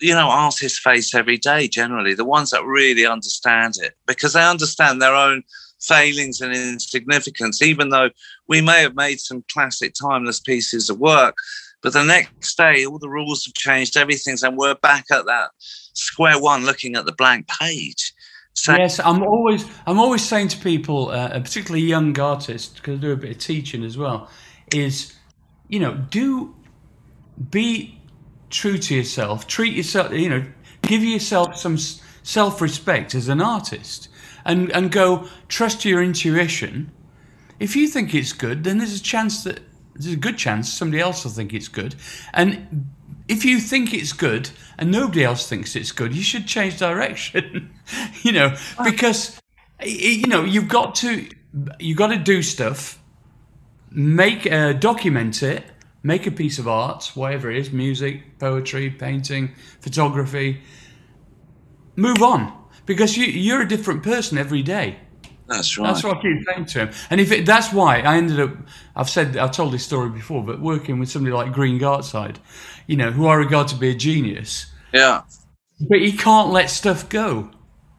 you know artists face every day generally the ones that really understand it because they understand their own failings and insignificance even though we may have made some classic timeless pieces of work but the next day all the rules have changed everything's and we're back at that square one looking at the blank page so yes i'm always i'm always saying to people uh, particularly young artists because i do a bit of teaching as well is you know do be true to yourself, treat yourself, you know, give yourself some self respect as an artist and, and go trust your intuition. If you think it's good, then there's a chance that there's a good chance somebody else will think it's good. And if you think it's good and nobody else thinks it's good, you should change direction, you know, because, you know, you've got to, you've got to do stuff, make, uh, document it, make a piece of art, whatever it is music, poetry, painting, photography. Move on because you, you're a different person every day. That's right. That's what I keep saying to him. And if it, that's why I ended up, I've said, I've told this story before, but working with somebody like Green Gartside, you know, who I regard to be a genius. Yeah. But he can't let stuff go.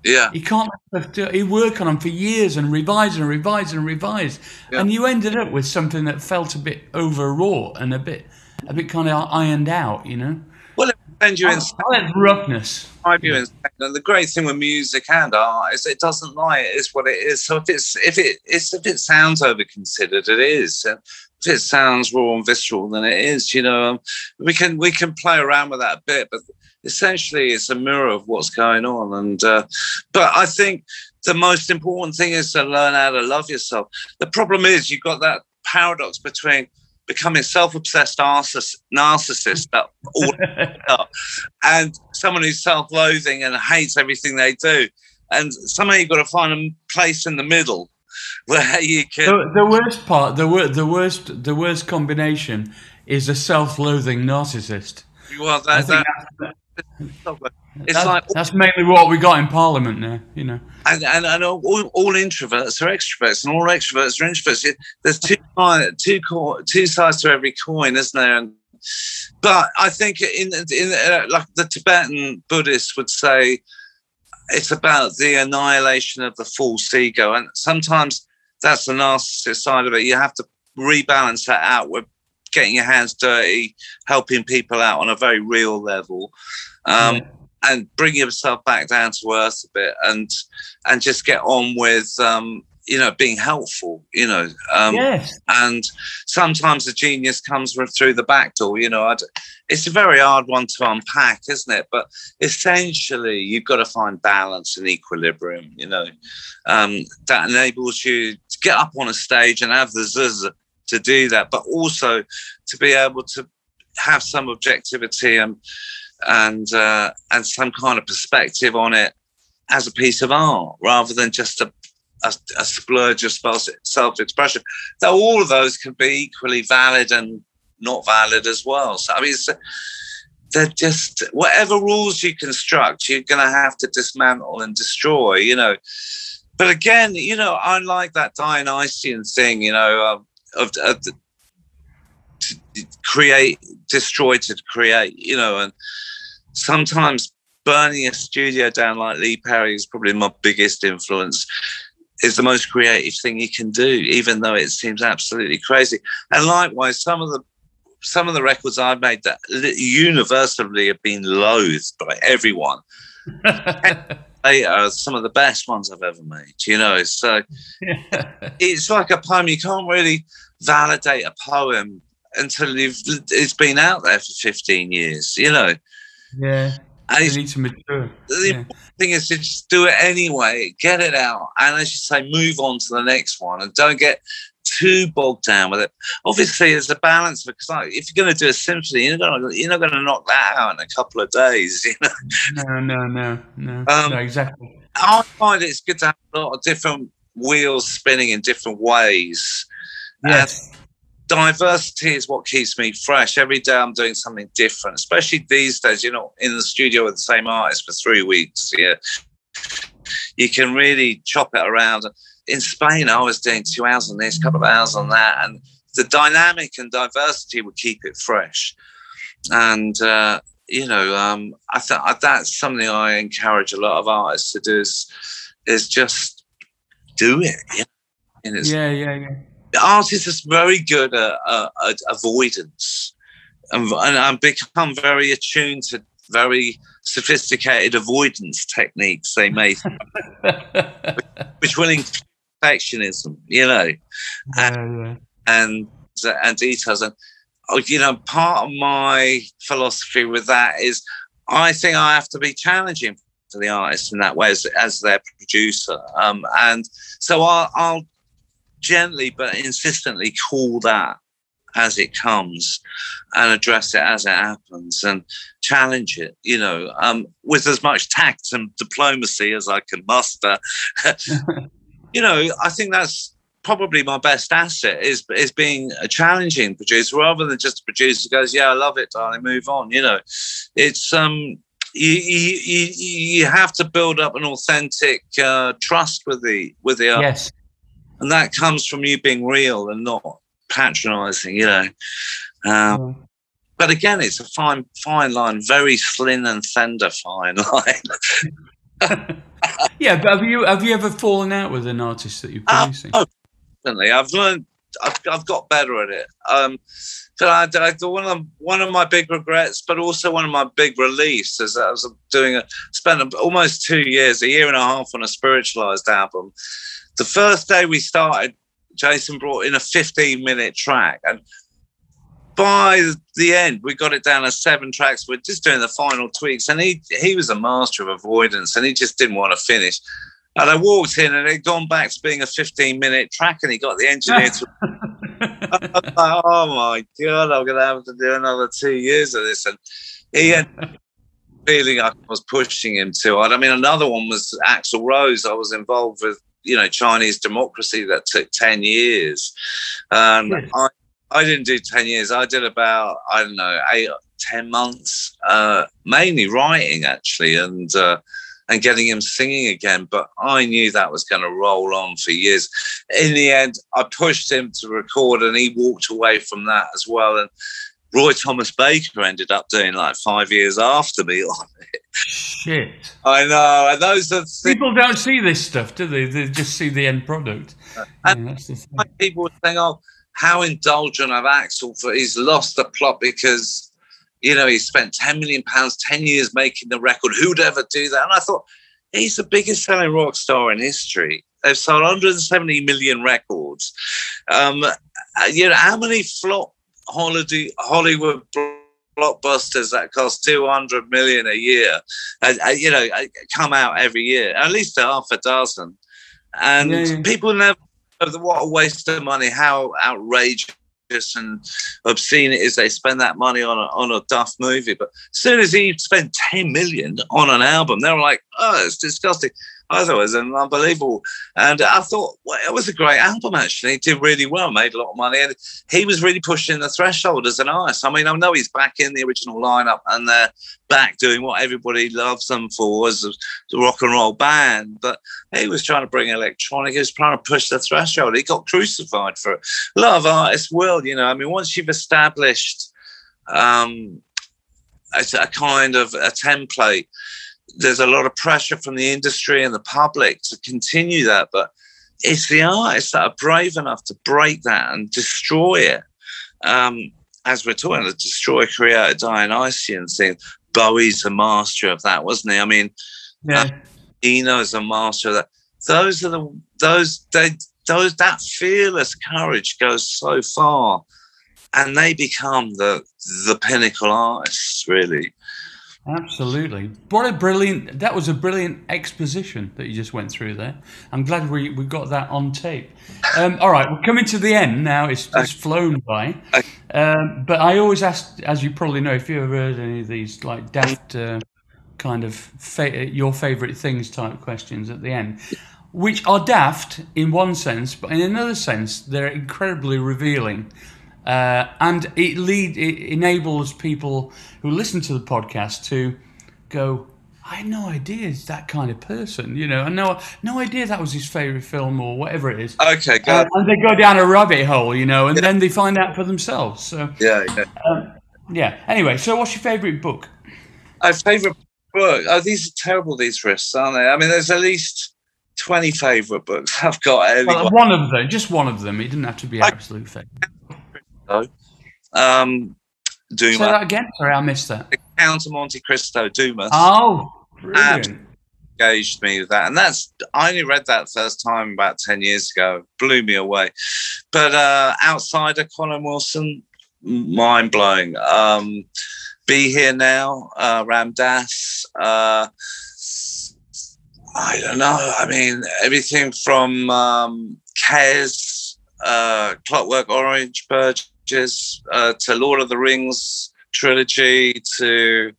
Yeah. He can't let stuff do. he work on them for years and revise and revise and revise. Yeah. And you ended up with something that felt a bit overwrought and a bit a bit kind of ironed out, you know? Sends you in roughness. you in and the great thing with music and art is it doesn't lie, it is what it is. So if it's if it it's if it sounds over considered, it is. if it sounds raw and visceral, then it is. You know, um, we can we can play around with that a bit, but essentially it's a mirror of what's going on. And uh, but I think the most important thing is to learn how to love yourself. The problem is you've got that paradox between becoming self-obsessed narcissist that all and someone who's self-loathing and hates everything they do. And somehow you've got to find a place in the middle where you can. The, the worst part, the, wor- the worst, the worst combination is a self-loathing narcissist. Well, that, that, it's that's, like that's mainly what we got in Parliament now, you know. And and, and all, all introverts are extroverts, and all extroverts are introverts. There's two two two sides to every coin, isn't there? And, but I think in in uh, like the Tibetan Buddhists would say, it's about the annihilation of the false ego, and sometimes that's the narcissist side of it. You have to rebalance that out with getting your hands dirty, helping people out on a very real level um, yeah. and bring yourself back down to earth a bit and and just get on with um, you know being helpful you know um, yes. and sometimes the genius comes through the back door you know I'd, it's a very hard one to unpack isn't it but essentially you've got to find balance and equilibrium you know um, that enables you to get up on a stage and have the zuzz to do that but also to be able to have some objectivity and and uh, and some kind of perspective on it as a piece of art rather than just a, a, a splurge of self-expression. Though all of those can be equally valid and not valid as well. So I mean, they're just whatever rules you construct, you're going to have to dismantle and destroy. You know. But again, you know, I like that Dionysian thing. You know, of, of create, destroy to create. You know, and sometimes burning a studio down like Lee Perry is probably my biggest influence. Is the most creative thing you can do, even though it seems absolutely crazy. And likewise, some of the some of the records I've made that universally have been loathed by everyone. they are some of the best ones I've ever made. You know, so it's like a poem. You can't really validate a poem until you've it's been out there for 15 years. You know. Yeah. And it needs to mature. The yeah. thing is to just do it anyway, get it out, and as you say, move on to the next one, and don't get too bogged down with it. Obviously, there's a balance because like, if you're going to do a symphony, you're not gonna, you're not going to knock that out in a couple of days. You know? No, no, no, no, um, no, exactly. I find it's good to have a lot of different wheels spinning in different ways. Yes. And diversity is what keeps me fresh. Every day I'm doing something different, especially these days. You're not in the studio with the same artist for three weeks. Yeah. You can really chop it around in Spain, I was doing two hours on this, a couple of hours on that, and the dynamic and diversity would keep it fresh. And uh, you know, um, I think that's something I encourage a lot of artists to do is is just do it. Yeah, yeah, yeah, yeah. Artists are very good at, uh, at avoidance, and, and I've become very attuned to very sophisticated avoidance techniques they may, which will include perfectionism, you know, and, yeah. and and details. And oh, you know, part of my philosophy with that is, I think I have to be challenging to the artist in that way as, as their producer. Um, and so I'll, I'll gently but insistently call that as it comes and address it as it happens and challenge it, you know, um, with as much tact and diplomacy as I can muster. you know, I think that's probably my best asset is is being a challenging producer rather than just a producer who goes, "Yeah, I love it, darling, move on." You know, it's um. You, you, you have to build up an authentic uh, trust with the with the yes, and that comes from you being real and not patronizing. You know, um, yeah. but again, it's a fine fine line, very slim and tender fine line. yeah, but have you have you ever fallen out with an artist that you're uh, producing? Uh, oh, definitely. I've learned. I've, I've got better at it. Um, so I, I, one of one of my big regrets, but also one of my big reliefs, is that I was doing a spent almost two years, a year and a half on a spiritualized album. The first day we started, Jason brought in a 15 minute track, and by the end, we got it down to seven tracks. We're just doing the final tweaks, and he he was a master of avoidance, and he just didn't want to finish. And I walked in, and it had gone back to being a 15 minute track, and he got the engineer to. like, oh my god, I'm going to have to do another two years of this, and he had feeling I was pushing him to. I mean, another one was Axl Rose. I was involved with you know Chinese democracy that took 10 years, and yeah. I I didn't do 10 years. I did about, I don't know, eight, 10 months, uh, mainly writing actually, and, uh, and getting him singing again. But I knew that was going to roll on for years. In the end, I pushed him to record and he walked away from that as well. And Roy Thomas Baker ended up doing like five years after me on it. Shit. I know. And those are people don't see this stuff, do they? They just see the end product. And yeah, people would think, oh, how indulgent of Axl for he's lost the plot because you know he spent 10 million pounds 10 years making the record who'd ever do that and i thought he's the biggest selling rock star in history they've sold 170 million records um, you know how many flop holiday hollywood blockbusters that cost 200 million a year uh, uh, you know uh, come out every year at least half a dozen and yeah, yeah. people never what a waste of money, how outrageous and obscene it is they spend that money on a, on a duff movie. But as soon as he spent 10 million on an album, they were like, oh, it's disgusting. I was unbelievable. And I thought, well, it was a great album, actually. It did really well, made a lot of money. And he was really pushing the threshold as an artist. I mean, I know he's back in the original lineup and they're back doing what everybody loves them for as a rock and roll band. But he was trying to bring electronic, he was trying to push the threshold. He got crucified for it. A lot of artists will, you know. I mean, once you've established um, a, a kind of a template, there's a lot of pressure from the industry and the public to continue that, but it's the artists that are brave enough to break that and destroy it. Um, as we're talking, the destroy, create, Dionysian thing. Bowie's a master of that, wasn't he? I mean, Yeah. uh, Eno's a master of that. Those are the those they those that fearless courage goes so far, and they become the the pinnacle artists, really. Absolutely. What a brilliant, that was a brilliant exposition that you just went through there. I'm glad we, we got that on tape. Um, all right, we're coming to the end now. It's just flown by. Um, but I always ask, as you probably know, if you've ever heard any of these like daft uh, kind of fa- your favorite things type questions at the end, which are daft in one sense, but in another sense, they're incredibly revealing. Uh, and it lead it enables people who listen to the podcast to go. I had no idea he's that kind of person, you know. I no no idea that was his favorite film or whatever it is. Okay. Uh, and they go down a rabbit hole, you know, and then they find out for themselves. So yeah, yeah. yeah. Anyway, so what's your favorite book? My favorite book. Oh, these are terrible. These lists, aren't they? I mean, there's at least twenty favorite books I've got. Well, one of them, just one of them. It didn't have to be I- absolute favorite. um, Say Dumas, that again. Sorry, I missed that. Count of Monte Cristo, Dumas. Oh, brilliant. engaged me with that. And that's I only read that first time about 10 years ago. Blew me away. But uh outsider Colin Wilson, mind blowing. Um Be Here Now, uh Ram Dass, uh I don't know. I mean, everything from um Kes, uh Clockwork Orange, Burgess, uh, to Lord of the Rings trilogy, to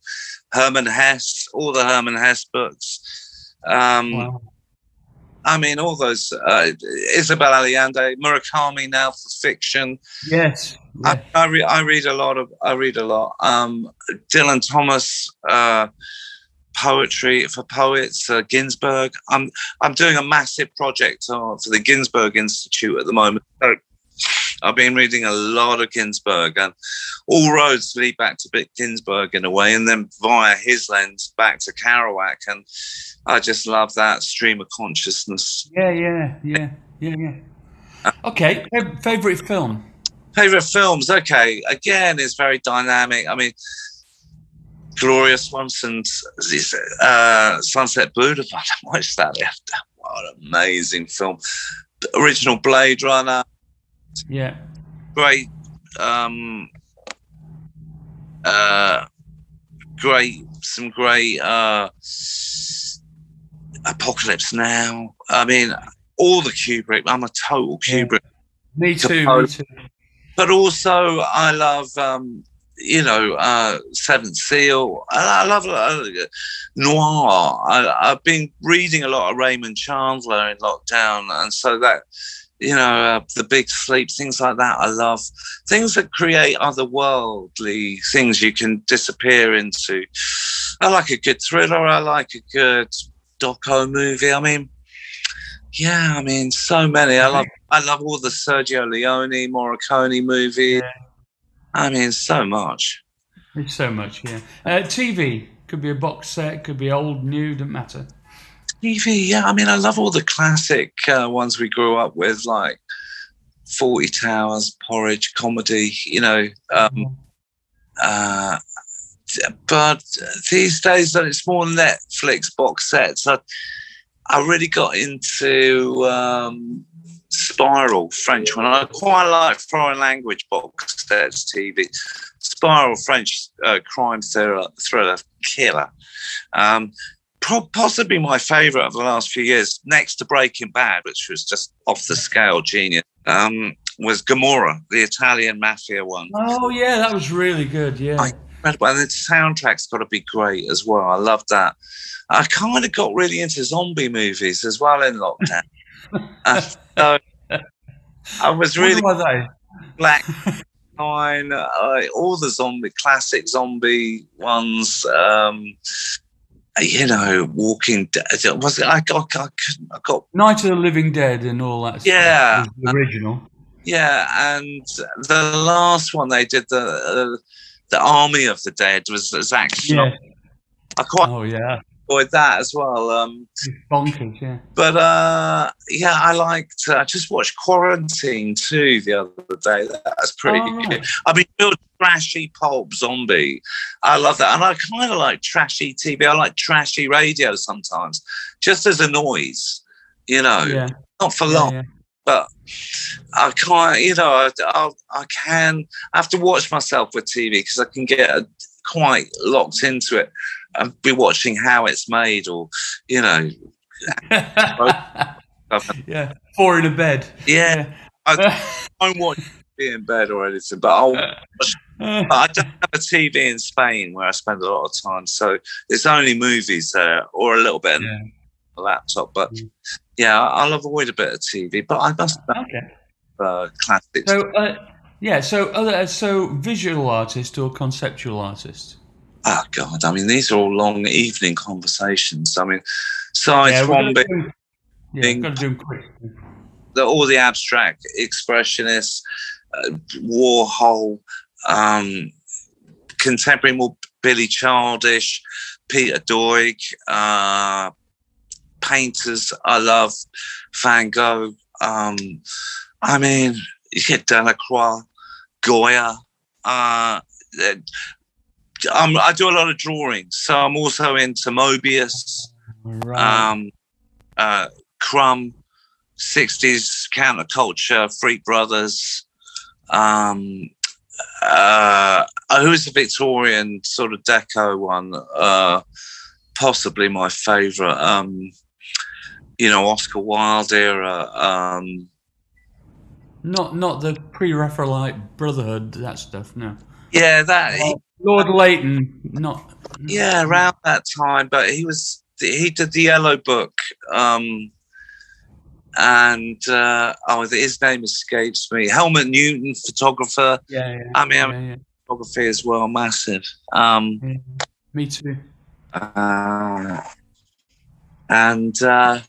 Hermann Hesse, all the Hermann Hesse books. Um, Wow. I mean, all those uh, Isabel Allende, Murakami now for fiction. Yes. I, I, re- I read a lot of. I read a lot. Um, Dylan Thomas uh, poetry for poets. Uh, Ginsberg. I'm I'm doing a massive project uh, for the Ginsberg Institute at the moment. So I've been reading a lot of Ginsberg, and all roads lead back to Ginsberg in a way, and then via his lens back to Kerouac. And I just love that stream of consciousness. Yeah, yeah, yeah, yeah, yeah. Okay, favorite film. Favorite films? Okay, again, it's very dynamic. I mean, Gloria Swanson's uh, Sunset Boulevard. I watched that. What an amazing film! The original Blade Runner. Yeah, Great. Um, uh, great. Some great. Uh, Apocalypse Now. I mean, all the Kubrick. I'm a total Yeah. Kubrick. me too. Me too. but also I love um, you know uh, Seventh Seal. I, I love uh, noir. I, I've been reading a lot of Raymond Chandler in lockdown, and so that you know uh, the Big Sleep, things like that. I love things that create otherworldly things you can disappear into. I like a good thriller. I like a good doco movie. I mean. Yeah, I mean, so many. I love, I love all the Sergio Leone, Morricone movies. Yeah. I mean, so much. It's so much. Yeah. Uh, TV could be a box set, could be old, new, doesn't matter. TV, yeah. I mean, I love all the classic uh, ones we grew up with, like Fawlty Towers, Porridge, comedy. You know, um, uh, but these days that it's more Netflix box sets. I, I really got into um, Spiral French one. I quite like foreign language box sets TV. Spiral French uh, crime thriller, thriller killer. Um, possibly my favourite of the last few years, next to Breaking Bad, which was just off the scale genius. Um, was Gomorrah, the Italian mafia one. Oh yeah, that was really good. Yeah. I- And the soundtrack's got to be great as well. I love that. I kind of got really into zombie movies as well in lockdown. Uh, so I was really? Black Nine, uh, all the zombie classic zombie ones. Um, you know, Walking Dead. Was it? I got, I, couldn't- I got Night of the Living Dead and all that. Yeah. Stuff, the original. yeah. And the last one they did the. Uh, the Army of the Dead was, was actually Yeah. I quite Oh yeah. That as well. Um, Bonkers, yeah. but uh, yeah, I liked. I just watched Quarantine too the other day. That's pretty Oh, good. I mean, real trashy pulp zombie. I love that, and I kind of like trashy TV. I like trashy radio sometimes, just as a noise. You know, Yeah. not for long yeah. but I can't, you know, I, I, I can, I have to watch myself with TV because I can get uh quite locked into it and be watching how it's made or, you know, yeah. Four in a bed. yeah, I won't watch TV in bed or anything, but I'll, but I don't have a TV in Spain where I spend a lot of time. So it's only movies there or a little bit on Yeah. the laptop. But Mm. yeah, I'll avoid a bit of TV, but I must okay. uh, classics. So, uh, yeah. So, other so visual artist or conceptual artist. Oh God! I mean, these are all long evening conversations. I mean, Cy yeah, Twombly, do- yeah, thing. got to do them quick. the, all the abstract expressionists, uh, Warhol, um, contemporary more Billy Childish, Peter Doig, uh, painters. I love Van Gogh. Um, I mean, yeah, Delacroix, Goya. Uh, uh, um, I do a lot of drawings, so I'm also into Mobius Right. um, uh, Crumb, 60s counterculture, Freak Brothers. Um, uh, who's the Victorian sort of deco one? Uh, possibly my favourite. Um, you know, Oscar Wilde era. Um, not not the pre-Raphaelite Brotherhood that stuff. No. yeah, that. Lord Leighton. Not. yeah, around that time. But he was he did the Yellow Book, um, and uh, oh, his name escapes me. Helmut Newton, photographer. Yeah. yeah, I mean, yeah, yeah. photography as well, massive. Um. Me too. uh, and uh,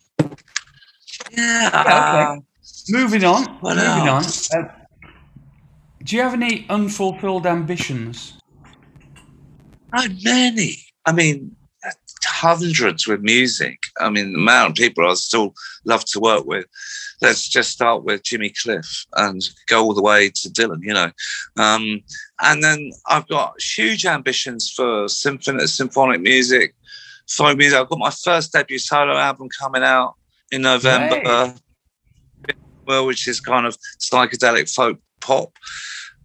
yeah, Yeah, uh, Moving on. Moving else? on. Uh, do you have any unfulfilled ambitions? Not many. I mean, hundreds with music. I mean, the amount of people I still love to work with. Let's just start with Jimmy Cliff and go all the way to Dylan, you know. Um, and then I've got huge ambitions for symphonic, symphonic music, folk music. I've got my first debut solo album coming out in November, well, which is kind of psychedelic folk pop.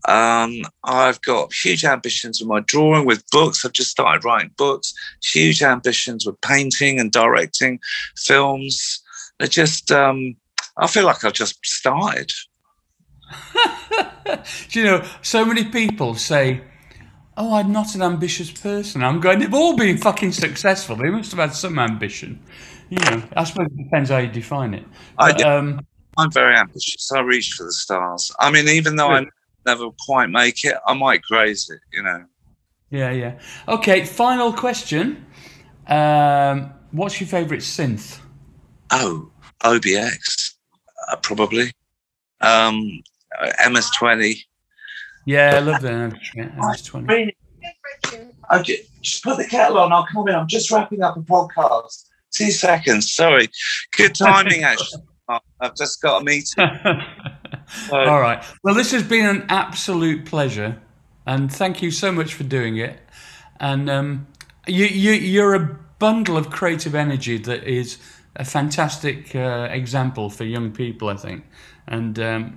Um, I've got huge ambitions with my drawing, with books. I've just started writing books. Huge ambitions with painting and directing films. They're just, um, I feel like I've just started. Do you know, so many people say, Oh, I'm not an ambitious person. I'm going, they've all been fucking successful. They must have had some ambition. You know, I suppose it depends how you define it. I- But, um, I'm very ambitious. I reach for the stars. I mean, even though I never quite make it, I might graze it, you know. yeah, yeah. Okay, final question. Um, what's your favourite synth? Oh, OBX, uh, probably. Um, uh, MS20. Yeah, I love that. MS-20. I ju- just put the kettle on. I'll come in. I'm just wrapping up a podcast. Two seconds. Sorry. Good timing, actually. I've just got a meeting. All right. Well, this has been an absolute pleasure, and thank you so much for doing it. And um, you, you, you're a bundle of creative energy that is a fantastic uh, example for young people, I think. And um,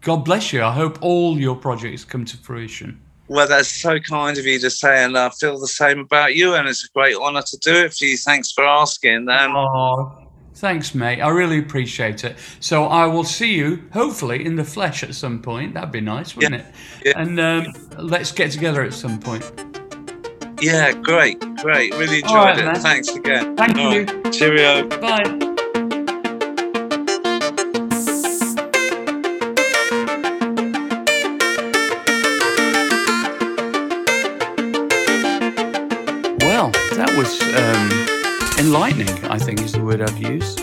God bless you. I hope all your projects come to fruition. Well, that's so kind of you to say, and I feel the same about you. And it's a great honour to do it for you. Thanks for asking. And Oh, thanks, mate. I really appreciate it. So I will see you, hopefully, in the flesh at some point. That'd be nice, wouldn't it? Yeah. And um, let's get together at some point. yeah, great, great. Really enjoyed All right, it. man. Thanks again. Thank All you. right. Cheerio. Bye. Well, that was um, enlightening, I think is the word I'd use.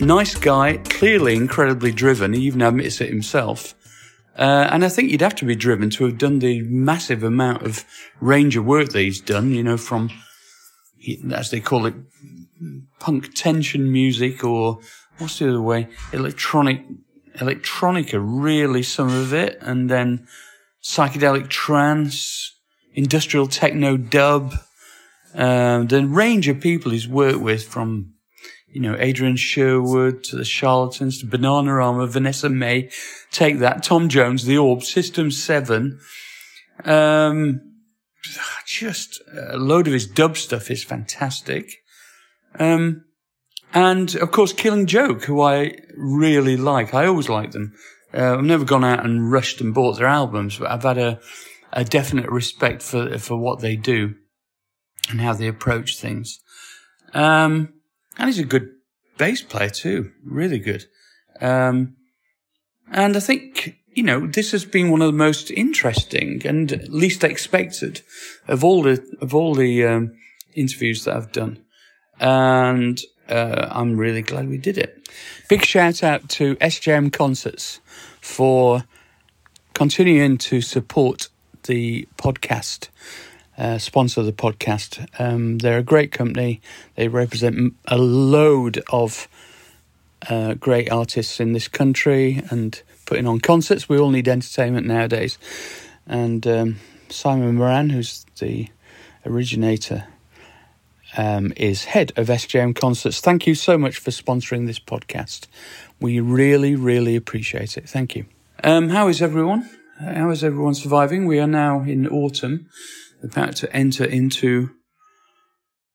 Nice guy, clearly incredibly driven. He even admits it himself. Uh, and I think you'd have to be driven to have done the massive amount of range of work that he's done, you know, from as they call it, punk tension music, or what's the other way? Electronic, electronica, really, some of it, and then psychedelic trance, industrial techno dub. Um, the range of people he's worked with from, you know, Adrian Sherwood to the Charlatans to Bananarama, to Vanessa-Mae, take that, Tom Jones, The Orb, System 7, um, just a load of his dub stuff is fantastic. Um, and of course, Killing Joke, who I really like. I always like them. Uh, I've never gone out and rushed and bought their albums, but I've had a, a definite respect for, for what they do and how they approach things. Um, and he's a good bass player too. Really good. Um, and I think you know, this has been one of the most interesting and least expected of all the of all the um, interviews that I've done, and uh, I'm really glad we did it. Big shout out to SJM Concerts for continuing to support the podcast. Uh, sponsor the podcast. Um, they're a great company. They represent a load of uh, great artists in this country and putting on concerts. We all need entertainment nowadays. And um, Simon Moran, who's the originator, um, is head of SJM Concerts. Thank you so much for sponsoring this podcast. We really, really appreciate it. Thank you. Um, how is everyone? How is everyone surviving? We are now in autumn, about to enter into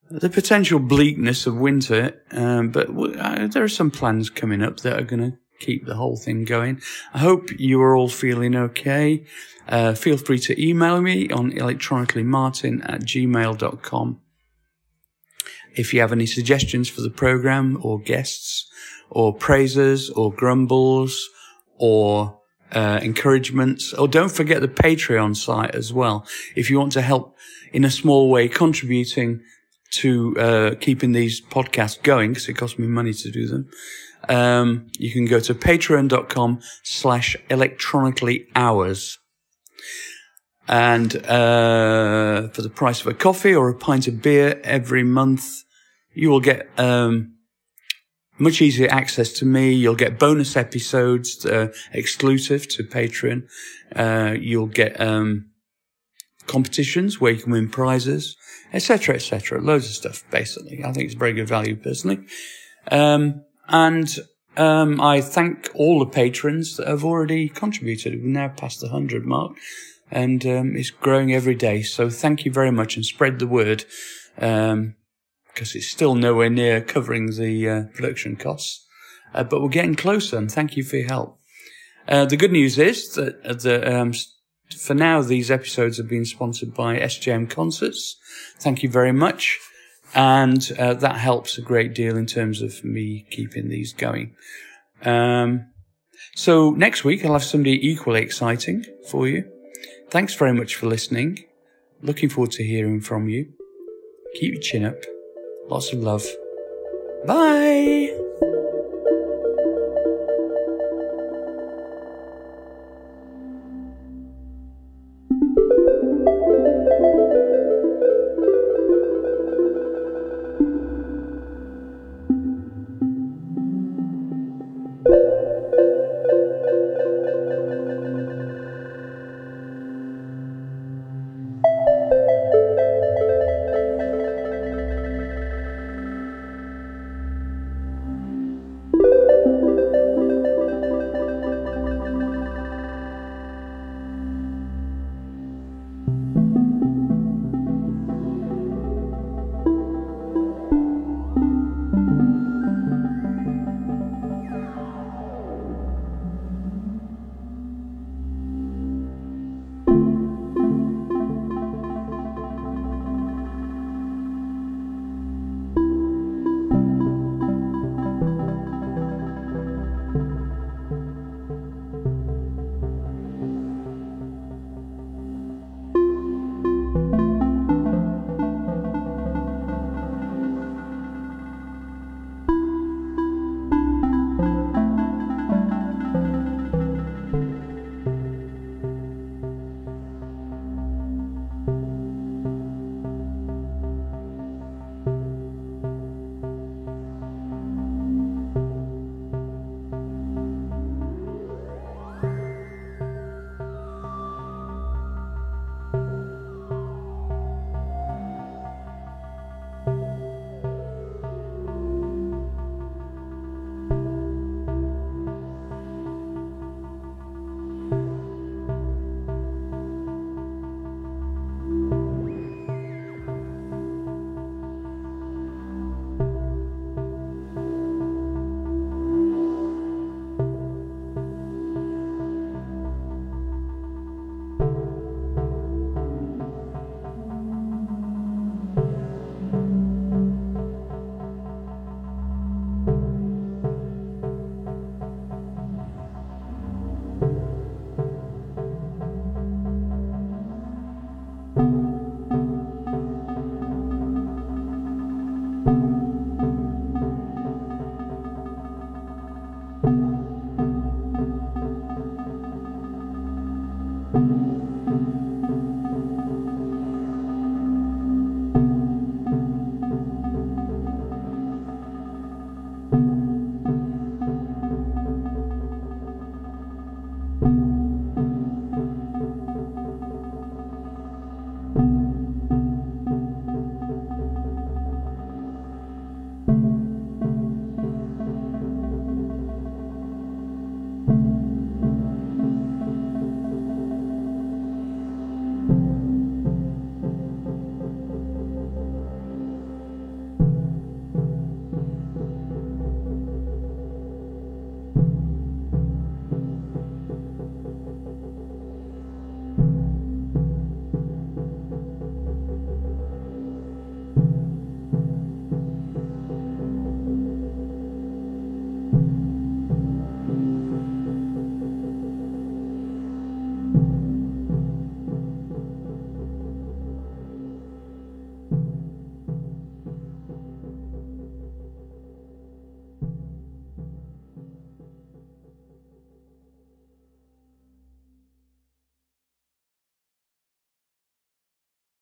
the potential bleakness of winter, um, but uh, there are some plans coming up that are going to keep the whole thing going. I hope you are all feeling okay. Uh, feel free to email me on electronicallymartin at gmail.com. If you have any suggestions for the program or guests or praises or grumbles or uh, encouragements, or don't forget the Patreon site as well. If you want to help in a small way contributing to uh, keeping these podcasts going, because it costs me money to do them, um, you can go to patreon.com slash electronically yours. And uh, for the price of a coffee or a pint of beer every month, you will get um, much easier access to me. You'll get bonus episodes uh, exclusive to Patreon. Uh, you'll get um, competitions where you can win prizes, etc., etc. Loads of stuff, basically. I think it's very good value personally. Um, and um, I thank all the patrons that have already contributed. We're now past the 100 mark and um, it's growing every day. So thank you very much and spread the word because it's still nowhere near covering the uh, production costs. Uh, but we're getting closer and thank you for your help. Uh, the good news is that uh, the, um, for now, these episodes have been sponsored by SJM Concerts. Thank you very much and uh, that helps a great deal in terms of me keeping these going. Um, so next week I'll have somebody equally exciting for you. Thanks very much for listening. Looking forward to hearing from you. Keep your chin up. Lots of love. Bye.